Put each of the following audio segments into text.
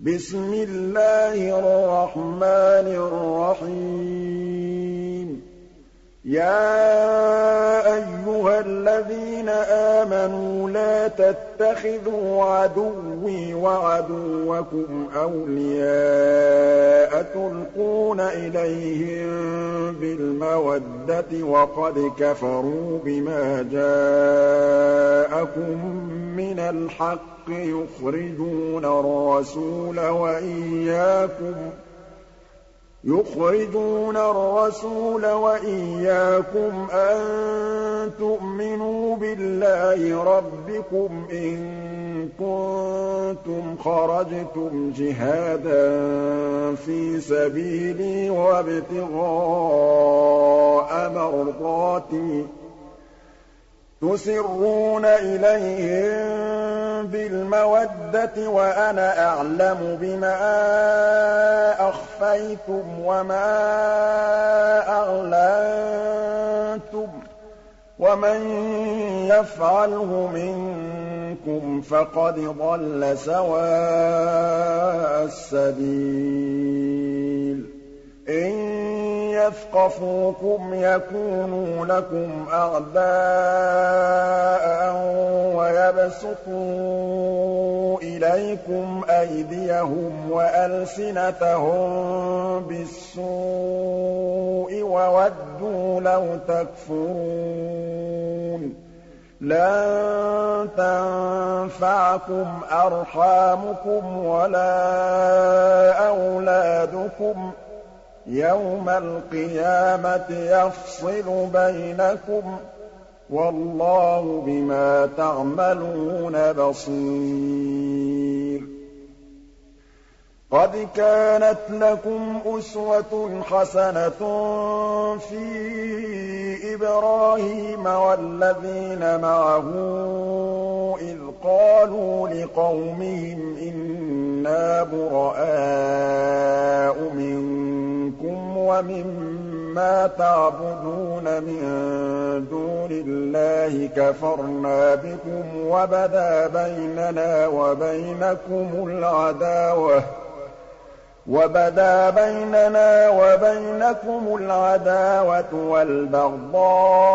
بِسْمِ اللَّهِ الرَّحْمَٰنِ الرَّحِيمِ. يَا أَيُّهَا الَّذِينَ آمَنُوا لَا تَتَّخِذُوا عَدُوِّي وَعَدُوَّكُمْ أَوْلِيَاءَ تُلْقُونَ إِلَيْهِم بِالْمَوَدَّةِ وَقَدْ كَفَرُوا بِمَا جَاءَكُم مِّنَ الْحَقِّ. يُخْرِجُونَ الرَّسُولَ وَإِيَّاكُمْ يُخْرِجُونَ الرَّسُولَ وَإِيَّاكُمْ أَن تُؤْمِنُوا بِاللَّهِ رَبِّكُمْ إِن كُنتُمْ خَرَجْتُمْ جِهَادًا فِي سَبِيلِي وَابْتِغَاءَ مَرْضَاتِي تُسِرُّونَ إِلَيْهِم بِالْمَوَدَّةِ وَأَنَا أَعْلَمُ بِمَا أَخْفَيْتُمْ وَمَا أَعْلَنتُمْ ۚ وَمَن يَفْعَلْهُ مِنكُمْ فَقَدْ ضَلَّ سَوَاءَ السَّبِيلِ. يَثْقَفُوكُمْ يَكُونُوا لَكُمْ أَعْدَاءً وَيَبْسُطُوا إِلَيْكُمْ أَيْدِيَهُمْ وَأَلْسِنَتَهُم بِالسُّوءِ وَوَدُّوا لَوْ تَكْفُرُونَ. لَن تَنفَعَكُمْ أَرْحَامُكُمْ وَلَا أَوْلَادُكُمْ ۚ يَوْمَ الْقِيَامَةِ يَفْصِلُ بَيْنَكُمْ ۚ وَاللَّهُ بِمَا تَعْمَلُونَ بَصِيرٌ. قَدْ كَانَتْ لَكُمْ أُسْوَةٌ حَسَنَةٌ فِي إِبْرَاهِيمَ وَالَّذِينَ مَعَهُ إِذْ قَالُوا لِقَوْمِهِمْ إِنَّا بُرَآءُ مِنكُمْ. وَمِمَّا تَعْبُدُونَ مِن دُونِ اللَّهِ كَفَرْنَا بِكُمْ وَبَدَا بَيْنَنَا وَبَيْنَكُمُ الْعَدَاوَةُ وَبَدَا بَيْنَنَا وَبَيْنَكُمُ الْعَدَاوَةُ وَالْبَغْضَاءُ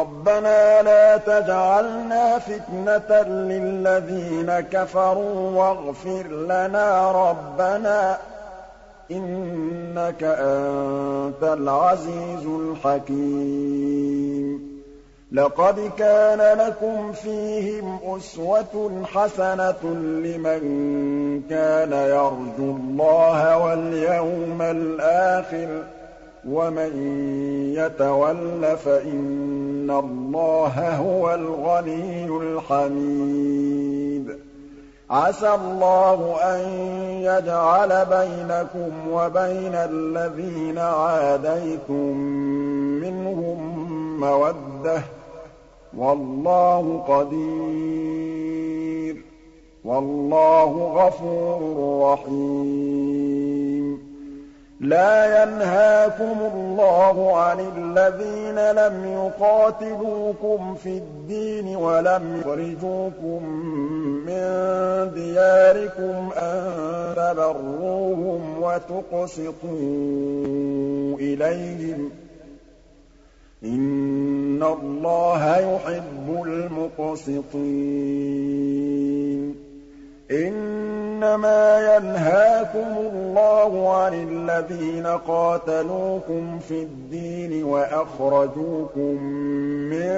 رَبَّنَا لَا تَجْعَلْنَا فِتْنَةً لِّلَّذِينَ كَفَرُوا وَاغْفِرْ لَنَا رَبَّنَا ۖ إِنَّكَ أَنتَ الْعَزِيزُ الْحَكِيمُ. لَقَدْ كَانَ لَكُمْ فِيهِمْ أُسْوَةٌ حَسَنَةٌ لِّمَن كَانَ يَرْجُو اللَّهَ وَالْيَوْمَ الْآخِرَ ۚ. وَمَن يَتَوَلَّ فَإِنَّ اللَّهَ هُوَ الْغَنِيُّ الْحَمِيدُ. عَسَى اللَّهُ أَن يَجْعَلَ بَيْنَكُمْ وَبَيْنَ الَّذِينَ عَادَيْتُم مِّنْهُم مَّوَدَّةً. وَاللَّهُ قَدِيرٌ ۚ. وَاللَّهُ غَفُورٌ رَّحِيمٌ. لَّا يَنْهَاكُمُ اللَّهُ عَنِ الَّذِينَ لَمْ يُقَاتِلُوكُمْ فِي الدِّينِ وَلَمْ يُخْرِجُوكُم مِّن دِيَارِكُمْ أَن تَبَرُّوهُمْ وَتُقْسِطُوا إِلَيْهِمْ ۚ. إِنَّ اللَّهَ يُحِبُّ الْمُقْسِطِينَ. إِنَّمَا يَنْهَاكُمُ اللَّهُ عَنِ الَّذِينَ قَاتَلُوكُمْ فِي الدِّينِ وَأَخْرَجُوكُم مِّن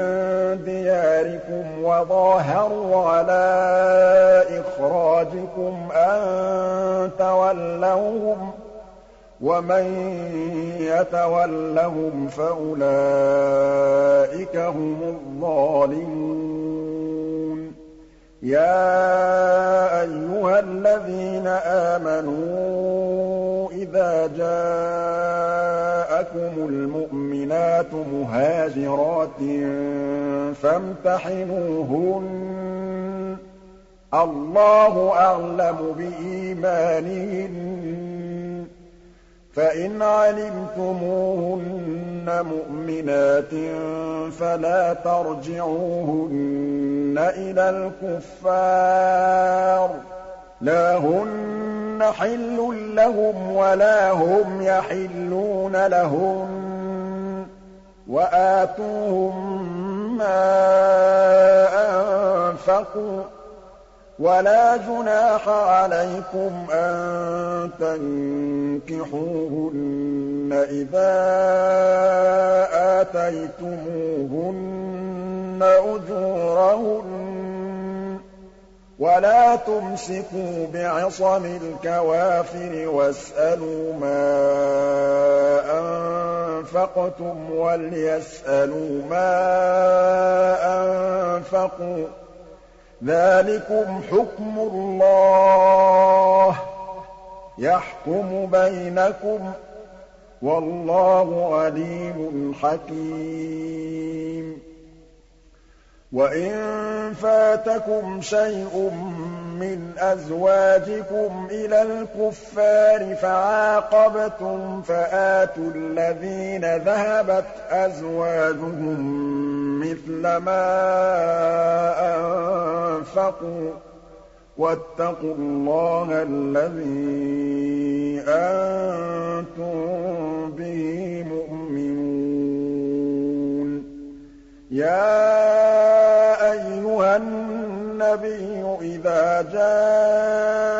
دِيَارِكُمْ وَظَاهَرُوا عَلَىٰ إِخْرَاجِكُمْ أَن تَوَلَّوْهُمْ ۚ وَمَن يَتَوَلَّهُمْ فَأُولَٰئِكَ هُمُ الظَّالِمُونَ. أَيُّهَا الَّذِينَ آمَنُوا إِذَا جَاءَكُمُ الْمُؤْمِنَاتُ مُهَاجِرَاتٍ فَامْتَحِنُوهُنَّ ۖ. اللَّهُ أَعْلَمُ بِإِيمَانِهِنَّ ۖ. فَإِنْ عَلِمْتُمُوهُنَّ مُؤْمِنَاتٍ فَلَا تَرْجِعُوهُنَّ إِلَى الْكُفَّارِ ۖ. لَا هُنَّ حِلٌّ لَّهُمْ وَلَا هُمْ يَحِلُّونَ لَهُنَّ ۖ. وَآتُوهُم مَّا أَنفَقُوا ۚ وَلَا جُنَاحَ عَلَيْكُمْ أَن تَنكِحُوهُنَّ إِذَا آتَيْتُمُوهُنَّ أُجُورَهُنَّ ۚ وَلَا تُمْسِكُوا بِعِصَمِ الْكَوَافِرِ وَاسْأَلُوا مَا أَنفَقْتُمْ وَلْيَسْأَلُوا مَا أَنفَقُوا ۚ ذَٰلِكُمْ حُكْمُ اللَّهِ ۖ يَحْكُمُ بَيْنَكُمْ ۚ وَاللَّهُ عَلِيمٌ حَكِيمٌ. وَإِن فَاتَكُمْ شَيْءٌ مِّنْ أَزْوَاجِكُمْ إِلَى الْكُفَّارِ فَعَاقَبْتُمْ فَآتُوا الَّذِينَ ذَهَبَتْ أَزْوَاجُهُم مِّثْلَ مَا أَنفَقُوا ۚ وَاتَّقُوا اللَّهَ الَّذِي أَنتُم بِهِ مُؤْمِنُونَ. أَيُّهَا النَّبِيُّ إِذَا الْمُؤْمِنَاتُ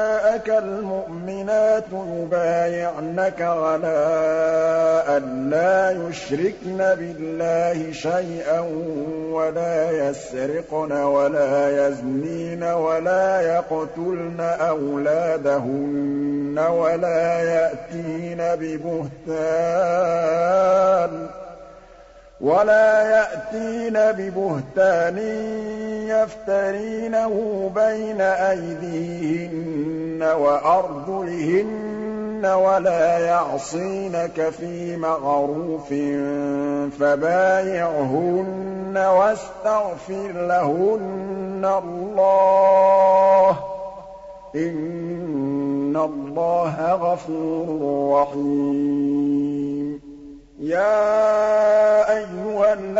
يُبَايِعْنَكَ عَلَىٰ أَن لَّا يُشْرِكْنَ بِاللَّهِ شَيْئًا وَلَا يَسْرِقْنَ وَلَا يَزْنِينَ وَلَا يَقْتُلْنَ أَوْلَادَهُنَّ وَلَا يَأْتِينَ بِبُهْتَانٍ وَلَا يَأْتِينَ بِبُهْتَانٍ يَفْتَرِينَهُ بَيْنَ أَيْدِيهِنَّ وَأَرْجُلِهِنَّ وَلَا يَعْصِينَكَ فِي مَعْرُوفٍ فَبَايِعْهُنَّ وَاسْتَغْفِرْ لَهُنَّ اللَّهَ ۖ إِنَّ اللَّهَ غَفُورٌ رَّحِيمٌ. يَا